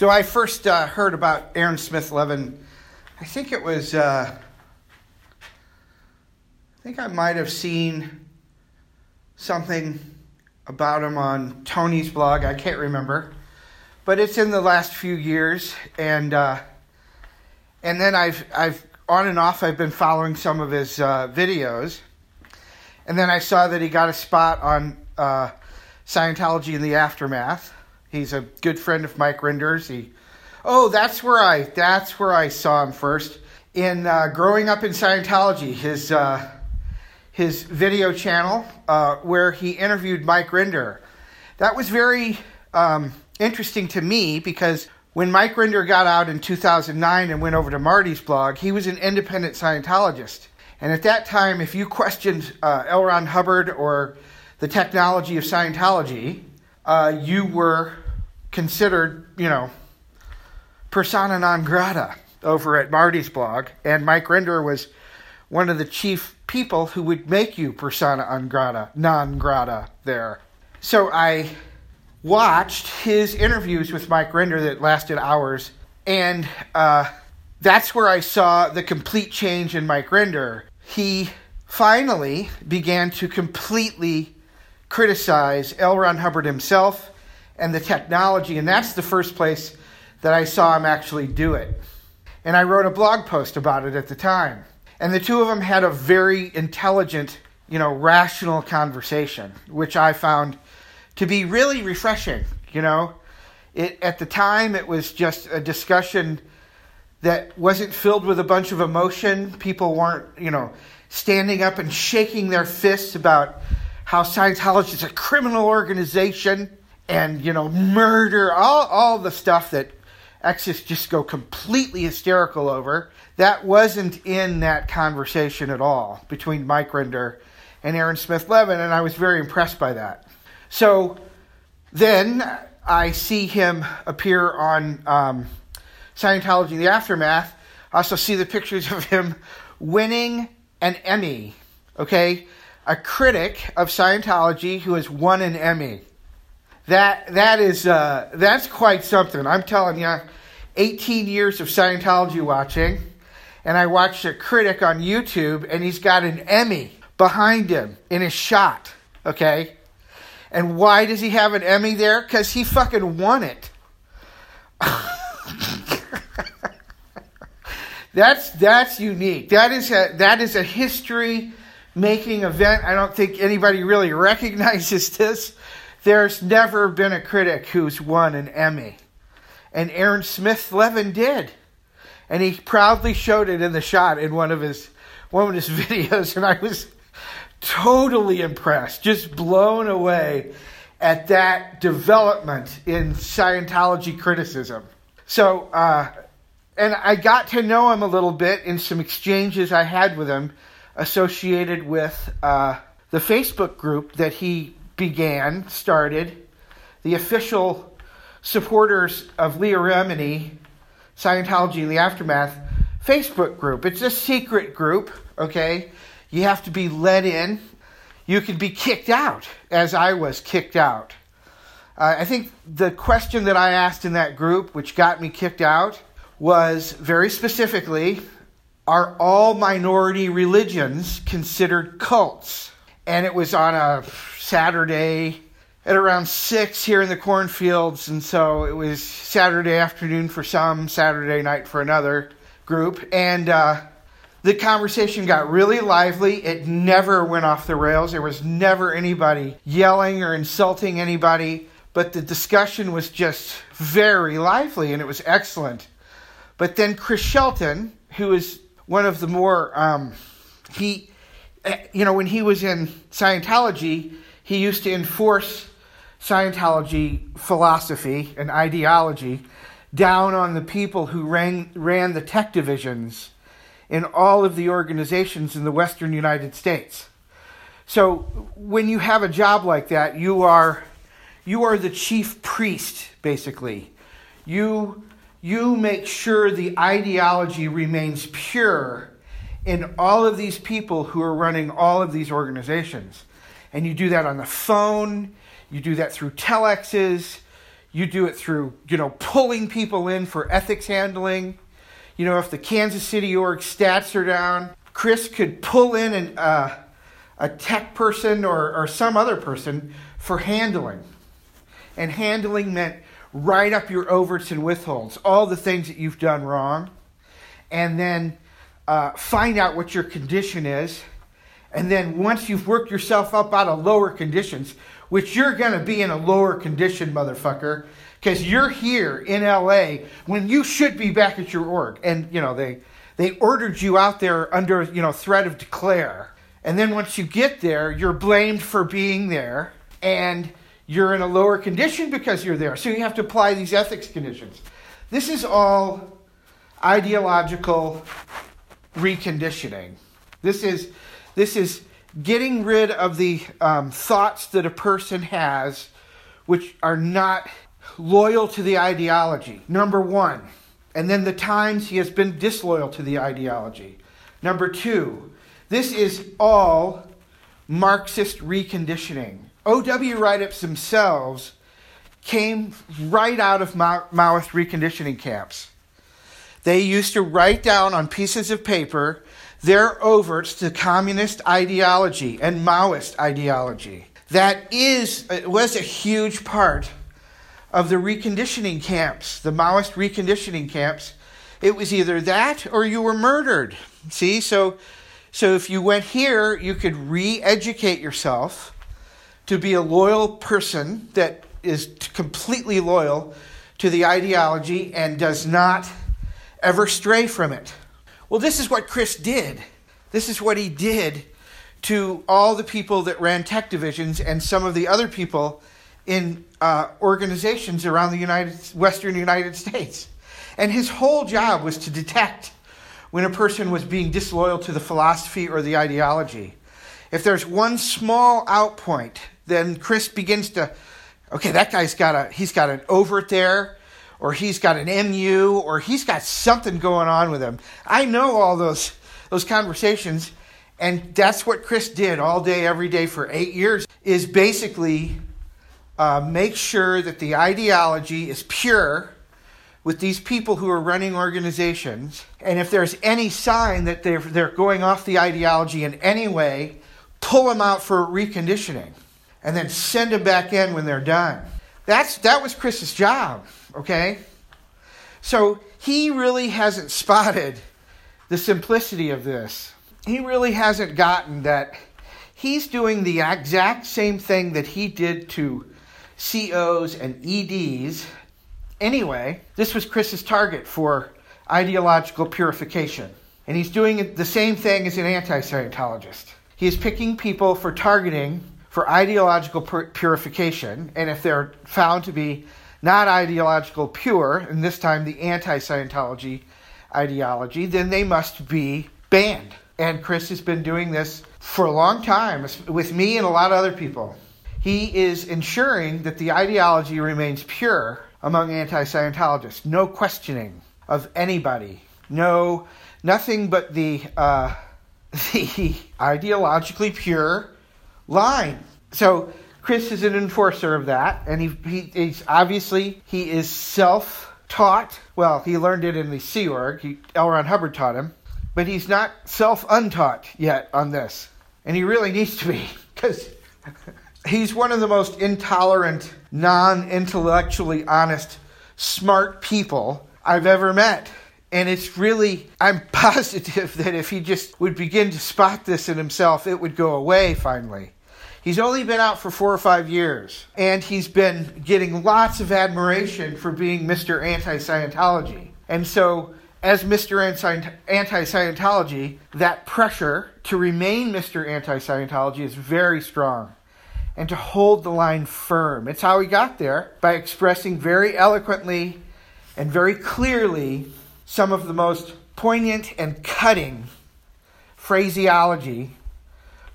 So I first uh, heard about Aaron Smith Levin. I think it was. Uh, I think I might have seen something about him on Tony's blog. I can't remember, but it's in the last few years, and uh, and then I've I've on and off I've been following some of his uh, videos, and then I saw that he got a spot on uh, Scientology in the aftermath. He's a good friend of Mike Rinder's. He, oh, that's where I that's where I saw him first in uh, growing up in Scientology. His uh, his video channel uh, where he interviewed Mike Rinder. That was very um, interesting to me because when Mike Rinder got out in 2009 and went over to Marty's blog, he was an independent Scientologist. And at that time, if you questioned uh, L. Ron Hubbard or the technology of Scientology, uh, you were considered, you know, persona non grata over at Marty's blog. And Mike Rinder was one of the chief people who would make you persona non grata, non grata there. So I watched his interviews with Mike Rinder that lasted hours, and uh, that's where I saw the complete change in Mike Rinder. He finally began to completely criticize L. Ron Hubbard himself and the technology, and that's the first place that I saw him actually do it. And I wrote a blog post about it at the time. And the two of them had a very intelligent, you know, rational conversation, which I found to be really refreshing, you know. It at the time it was just a discussion that wasn't filled with a bunch of emotion. People weren't, you know, standing up and shaking their fists about how Scientology is a criminal organization and, you know, murder, all, all the stuff that exes just go completely hysterical over. That wasn't in that conversation at all between Mike Rinder and Aaron Smith Levin, and I was very impressed by that. So then I see him appear on um, Scientology The Aftermath. I also see the pictures of him winning an Emmy, okay? A critic of Scientology who has won an Emmy. That that is uh, that's quite something. I'm telling you, 18 years of Scientology watching, and I watched a critic on YouTube, and he's got an Emmy behind him in his shot. Okay, and why does he have an Emmy there? Because he fucking won it. that's that's unique. That is a that is a history making event. I don't think anybody really recognizes this. There's never been a critic who's won an Emmy. And Aaron Smith Levin did. And he proudly showed it in the shot in one of his one of his videos, and I was totally impressed, just blown away at that development in Scientology criticism. So, uh, and I got to know him a little bit in some exchanges I had with him associated with uh, the Facebook group that he began, started, the official supporters of Leah Remini, Scientology in the Aftermath Facebook group. It's a secret group, okay? You have to be let in. You could be kicked out, as I was kicked out. Uh, I think the question that I asked in that group, which got me kicked out, was very specifically Are all minority religions considered cults? And it was on a Saturday at around six here in the cornfields, and so it was Saturday afternoon for some, Saturday night for another group, and uh, the conversation got really lively. It never went off the rails. There was never anybody yelling or insulting anybody, but the discussion was just very lively, and it was excellent. But then Chris Shelton, who is one of the more um, he, eh, you know, when he was in Scientology he used to enforce Scientology philosophy and ideology down on the people who ran, ran the tech divisions in all of the organizations in the western United States. So when you have a job like that, you are you are the chief priest basically. You you make sure the ideology remains pure in all of these people who are running all of these organizations. And you do that on the phone, you do that through telexes, You do it through, you know, pulling people in for ethics handling. You know, if the Kansas City org stats are down, Chris could pull in an, uh, a tech person or, or some other person for handling. And handling meant write up your overts and withholds, all the things that you've done wrong, and then uh, find out what your condition is. And then once you've worked yourself up out of lower conditions, which you're going to be in a lower condition, motherfucker, because you're here in LA when you should be back at your org. And, you know, they, they ordered you out there under, you know, threat of declare. And then once you get there, you're blamed for being there. And you're in a lower condition because you're there. So you have to apply these ethics conditions. This is all ideological reconditioning. This is this is getting rid of the um, thoughts that a person has, which are not loyal to the ideology. Number one, and then the times he has been disloyal to the ideology. Number two, this is all Marxist reconditioning. OW write ups themselves came right out of Ma- Maoist reconditioning camps. They used to write down on pieces of paper their overts to communist ideology and Maoist ideology. That is was a huge part of the reconditioning camps, the Maoist reconditioning camps. It was either that or you were murdered. See, so so if you went here, you could re-educate yourself to be a loyal person that is completely loyal to the ideology and does not ever stray from it. Well, this is what Chris did. This is what he did to all the people that ran tech divisions and some of the other people in uh, organizations around the United Western United States. And his whole job was to detect when a person was being disloyal to the philosophy or the ideology. If there's one small outpoint then Chris begins to, okay, that guy's got a, he's got an overt there, or he's got an MU, or he's got something going on with him. I know all those, those conversations, and that's what Chris did all day, every day for eight years, is basically uh, make sure that the ideology is pure with these people who are running organizations. And if there's any sign that they're, they're going off the ideology in any way, pull them out for reconditioning and then send them back in when they're done. That's that was Chris's job, okay? So he really hasn't spotted the simplicity of this. He really hasn't gotten that he's doing the exact same thing that he did to COs and EDs. Anyway, this was Chris's target for ideological purification. And he's doing the same thing as an anti Scientologist. He is picking people for targeting for ideological purification, and if they're found to be not ideological pure, and this time the anti Scientology ideology, then they must be banned. And Chris has been doing this for a long time with me and a lot of other people. He is ensuring that the ideology remains pure among anti Scientologists. No questioning of anybody. No, nothing but the, uh, the ideologically pure line. So Chris is an enforcer of that, and he, he he's obviously he is self-taught. Well, he learned it in the Sea Org. He, L. Ron Hubbard taught him, but he's not self-untaught yet on this, and he really needs to be because he's one of the most intolerant, non-intellectually honest, smart people I've ever met. And it's really, I'm positive that if he just would begin to spot this in himself, it would go away finally. He's only been out for four or five years, and he's been getting lots of admiration for being Mr. Anti Scientology. And so, as Mr. Anti Scientology, that pressure to remain Mr. Anti Scientology is very strong and to hold the line firm. It's how he got there by expressing very eloquently and very clearly some of the most poignant and cutting phraseology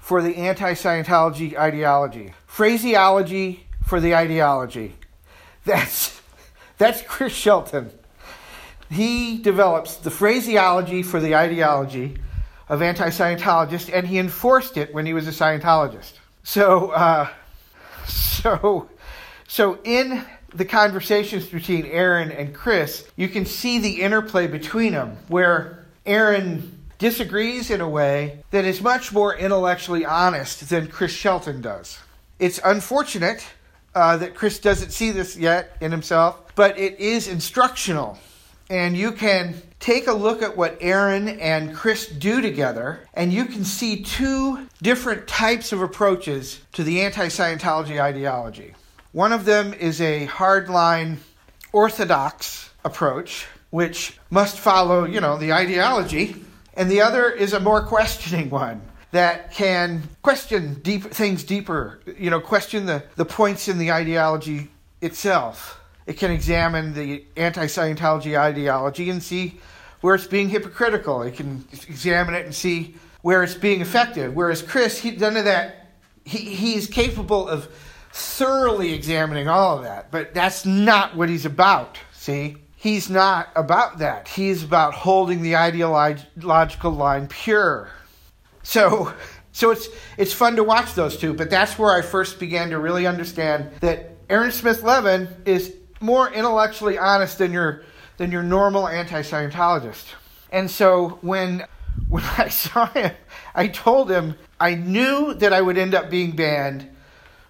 for the anti Scientology ideology. Phraseology for the ideology. That's, that's Chris Shelton. He develops the phraseology for the ideology of anti Scientologists, and he enforced it when he was a Scientologist. So, uh, so, so in the conversations between Aaron and Chris, you can see the interplay between them, where Aaron disagrees in a way that is much more intellectually honest than Chris Shelton does. It's unfortunate uh, that Chris doesn't see this yet in himself, but it is instructional. And you can take a look at what Aaron and Chris do together, and you can see two different types of approaches to the anti Scientology ideology. One of them is a hardline orthodox approach, which must follow, you know, the ideology, and the other is a more questioning one that can question deep things deeper, you know, question the, the points in the ideology itself. It can examine the anti Scientology ideology and see where it's being hypocritical. It can examine it and see where it's being effective. Whereas Chris, he, none of that, he, he's capable of thoroughly examining all of that, but that's not what he's about, see? He's not about that. He's about holding the ideological line pure. So, so it's it's fun to watch those two, but that's where I first began to really understand that Aaron Smith Levin is more intellectually honest than your than your normal anti-Scientologist. And so when when I saw him, I told him I knew that I would end up being banned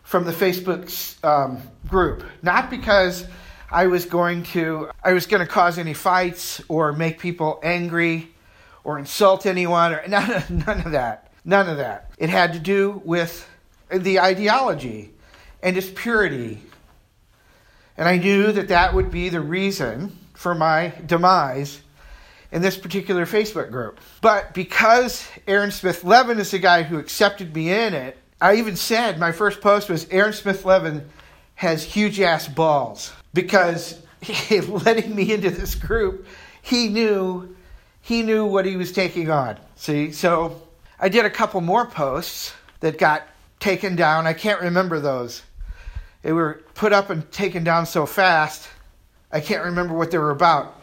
from the Facebook um, group, not because I was going to I was going to cause any fights or make people angry or insult anyone or none of, none of that. None of that. It had to do with the ideology and its purity. And I knew that that would be the reason for my demise in this particular Facebook group. But because Aaron Smith Levin is the guy who accepted me in it, I even said my first post was Aaron Smith Levin has huge ass balls because he, letting me into this group, he knew he knew what he was taking on. See, so I did a couple more posts that got taken down. I can't remember those. They were put up and taken down so fast. I can't remember what they were about.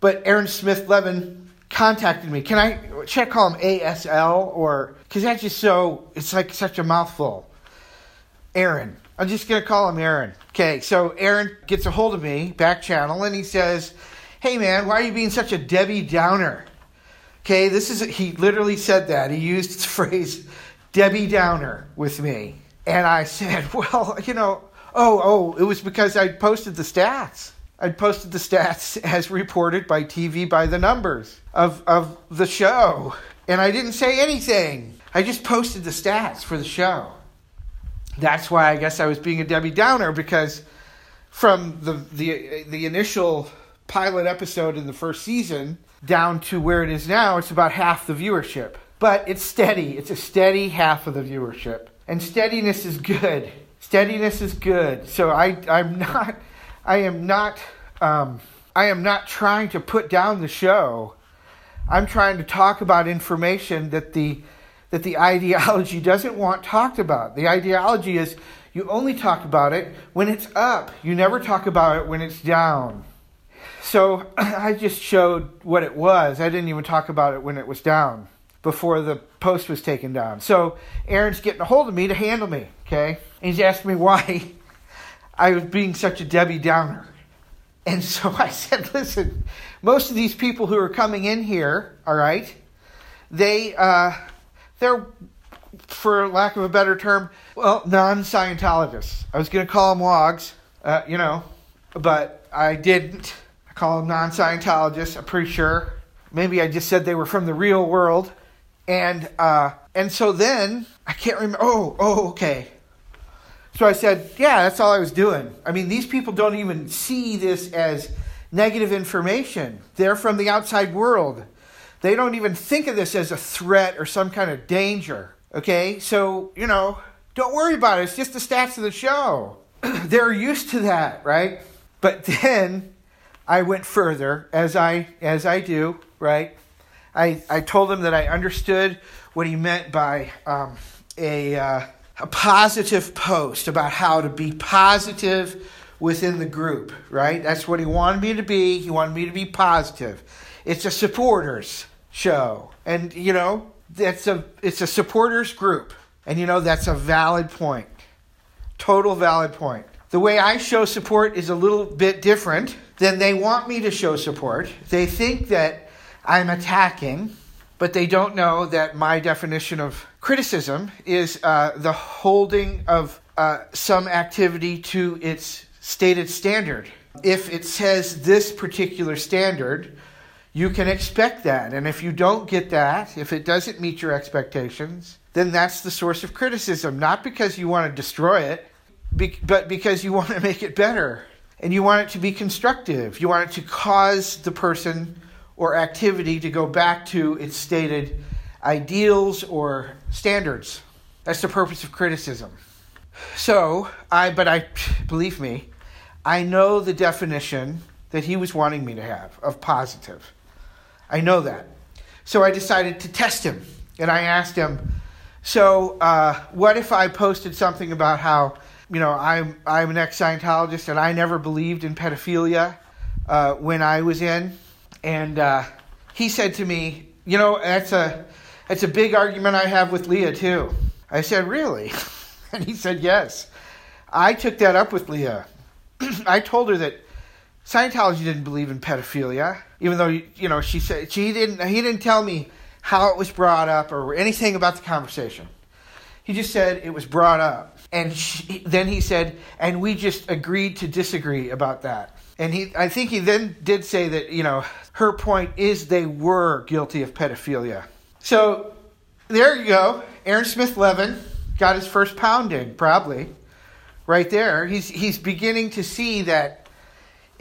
But Aaron Smith Levin contacted me. Can I should I call him ASL or because that's just so it's like such a mouthful. Aaron. I'm just gonna call him Aaron. Okay, so Aaron gets a hold of me, back channel, and he says, Hey man, why are you being such a Debbie Downer? Okay, this is he literally said that. He used the phrase Debbie Downer with me. And I said, Well, you know, oh, oh, it was because I posted the stats. I posted the stats as reported by TV by the numbers of, of the show. And I didn't say anything. I just posted the stats for the show. That's why I guess I was being a Debbie Downer because from the, the, the initial pilot episode in the first season down to where it is now, it's about half the viewership. But it's steady. It's a steady half of the viewership. And steadiness is good. Steadiness is good. So I, I'm not I am not um, I am not trying to put down the show. I'm trying to talk about information that the that the ideology doesn't want talked about. The ideology is you only talk about it when it's up. You never talk about it when it's down. So I just showed what it was. I didn't even talk about it when it was down before the post was taken down. So Aaron's getting a hold of me to handle me, okay? And he's asking me why I was being such a Debbie Downer. And so I said, listen, most of these people who are coming in here, all right, they, uh, they're, for lack of a better term, well, non Scientologists. I was going to call them wogs, uh, you know, but I didn't. I call them non Scientologists, I'm pretty sure. Maybe I just said they were from the real world. And, uh, and so then, I can't remember. Oh, oh, okay. So I said, yeah, that's all I was doing. I mean, these people don't even see this as negative information. They're from the outside world. They don't even think of this as a threat or some kind of danger. Okay? So, you know, don't worry about it. It's just the stats of the show. They're used to that, right? But then I went further as I as I do, right? I I told him that I understood what he meant by um, a uh, a positive post about how to be positive within the group, right? That's what he wanted me to be. He wanted me to be positive. It's a supporters show. And you know, that's a it's a supporters group. And you know, that's a valid point. Total valid point. the way I show support is a little bit different than they want me to show support. They think that I'm attacking, but they don't know that my definition of criticism is uh, the holding of uh, some activity to its stated standard. If it says this particular standard, you can expect that. And if you don't get that, if it doesn't meet your expectations, then that's the source of criticism. Not because you want to destroy it, but because you want to make it better. And you want it to be constructive. You want it to cause the person or activity to go back to its stated ideals or standards. That's the purpose of criticism. So, I, but I, believe me, I know the definition that he was wanting me to have of positive. I know that. So I decided to test him. And I asked him, so uh, what if I posted something about how, you know, I'm, I'm an ex Scientologist and I never believed in pedophilia uh, when I was in? And uh, he said to me, you know, that's a, that's a big argument I have with Leah, too. I said, really? and he said, yes. I took that up with Leah. I told her that Scientology didn't believe in pedophilia, even though you know she said she didn't. He didn't tell me how it was brought up or anything about the conversation. He just said it was brought up, and she, then he said, and we just agreed to disagree about that. And he, I think he then did say that you know her point is they were guilty of pedophilia. So there you go. Aaron Smith Levin got his first pounding, probably right there. He's he's beginning to see that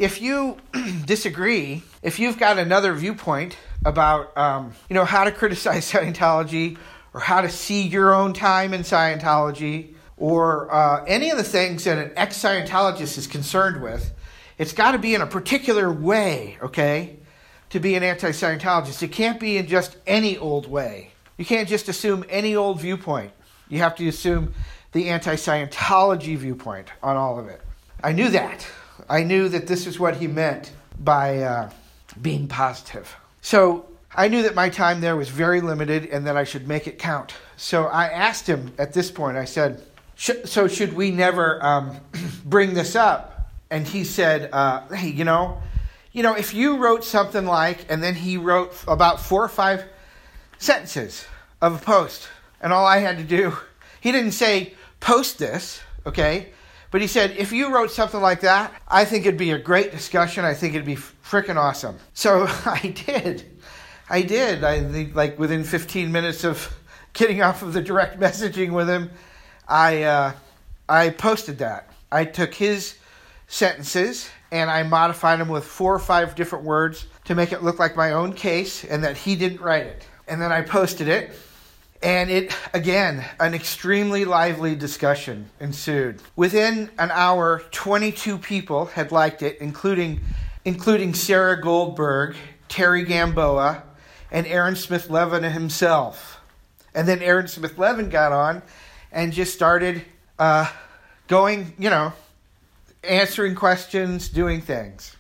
if you disagree, if you've got another viewpoint about um, you know how to criticize Scientology or how to see your own time in Scientology or uh, any of the things that an ex-Scientologist is concerned with, it's got to be in a particular way, okay? To be an anti-Scientologist, it can't be in just any old way. You can't just assume any old viewpoint. You have to assume the anti-Scientology viewpoint on all of it. I knew that. I knew that this is what he meant by uh, being positive. So I knew that my time there was very limited and that I should make it count. So I asked him at this point, I said, So should we never um, bring this up? And he said, uh, Hey, you know, you know, if you wrote something like, and then he wrote about four or five sentences of a post, and all I had to do, he didn't say, post this, okay? But he said, if you wrote something like that, I think it'd be a great discussion. I think it'd be freaking awesome. So I did. I did. I think like within 15 minutes of getting off of the direct messaging with him, I uh, I posted that. I took his sentences and I modified them with four or five different words to make it look like my own case and that he didn't write it. And then I posted it and it, again, an extremely lively discussion ensued. Within an hour, 22 people had liked it, including, including Sarah Goldberg, Terri Gamboa, and Aaron Smith Levin himself. And then Aaron Smith Levin got on and just started uh, going, you know, answering questions, doing things.